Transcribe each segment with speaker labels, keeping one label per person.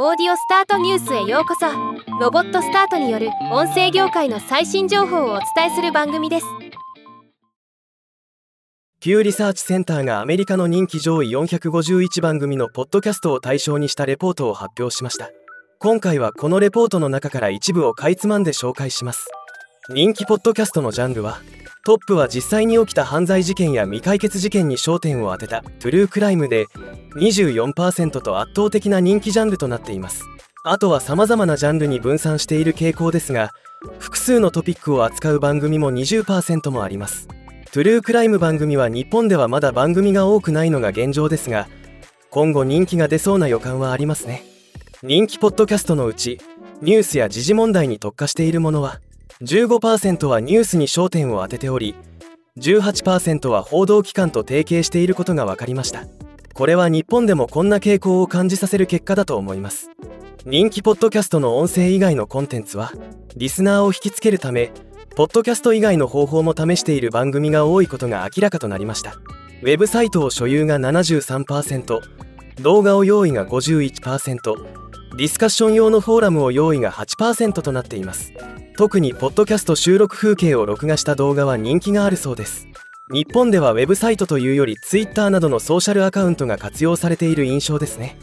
Speaker 1: オーディオスタートニュースへようこそ。ロボットスタートによる音声業界の最新情報をお伝えする番組です。
Speaker 2: ピューリサーチセンターがアメリカの人気上位451番組のポッドキャストを対象にしたレポートを発表しました。今回はこのレポートの中から一部をかいつまんで紹介します。人気ポッドキャストのジャンルはトップは実際に起きた犯罪事件や未解決事件に焦点を当てた。トゥルークライムで24%と圧倒的な人気ジャンルとなっています。あとは様々なジャンルに分散している傾向ですが複数のトピックを扱う番組も20%もあります。トゥルークライム番組は日本ではまだ番組が多くないのが現状ですが今後人気が出そうな予感はありますね。人気ポッドキャストのうちニュースや時事問題に特化しているものは15%はニュースに焦点を当てており18%は報道機関と提携していることが分かりました。これは日本でもこんな傾向を感じさせる結果だと思います。人気ポッドキャストの音声以外のコンテンツはリスナーを引きつけるためポッドキャスト以外の方法も試している番組が多いことが明らかとなりました。ウェブサイトを所有が73%動画を用意が51%ディスカッション用のフォーラムを用意が8%となっています。特にポッドキャスト収録風景を録画した動画は人気があるそうです。日本ではウェブサイトというより Twitter などのソーシャルアカウントが活用されている印象ですね。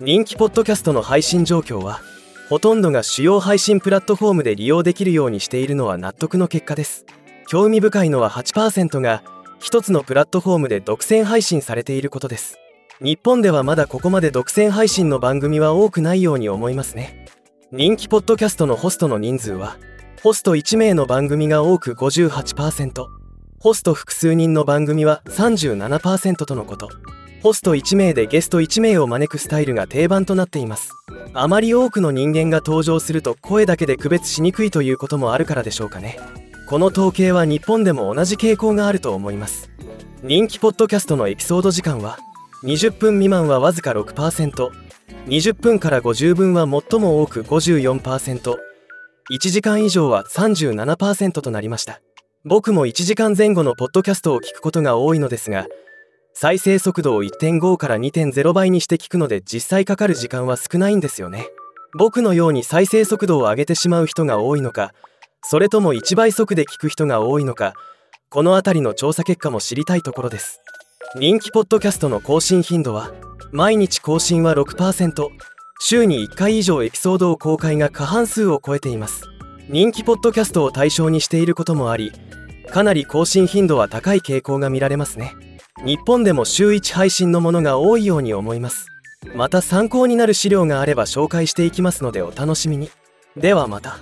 Speaker 2: 人気ポッドキャストの配信状況はほとんどが主要配信プラットフォームで利用できるようにしているのは納得の結果です。興味深いのは8%が1つのプラットフォームで独占配信されていることです。日本ではまだここまで独占配信の番組は多くないように思いますね。人気ポッドキャストのホストの人数はホスト1名の番組が多く58%ホスト複数人の番組は37%とのこと。ホスト1名でゲスト1名を招くスタイルが定番となっています。あまり多くの人間が登場すると声だけで区別しにくいということもあるからでしょうかね。この統計は日本でも同じ傾向があると思います。人気ポッドキャストのエピソード時間は20分未満はわずか 6%20 分から50分は最も多く54% 1時間以上は37%となりました。僕も1時間前後のポッドキャストを聞くことが多いのですが再生速度を1.5から2.0倍にして聞くので実際かかる時間は少ないんですよね。僕のように再生速度を上げてしまう人が多いのかそれとも1倍速で聞く人が多いのかこの辺りの調査結果も知りたいところです。人気ポッドキャストの更新頻度は毎日更新は6%週に1回以上エピソードを公開が過半数を超えています。人気ポッドキャストを対象にしていることもありかなり更新頻度は高い傾向が見られますね。日本でも週1配信のものが多いように思います。また参考になる資料があれば紹介していきますのでお楽しみに。ではまた。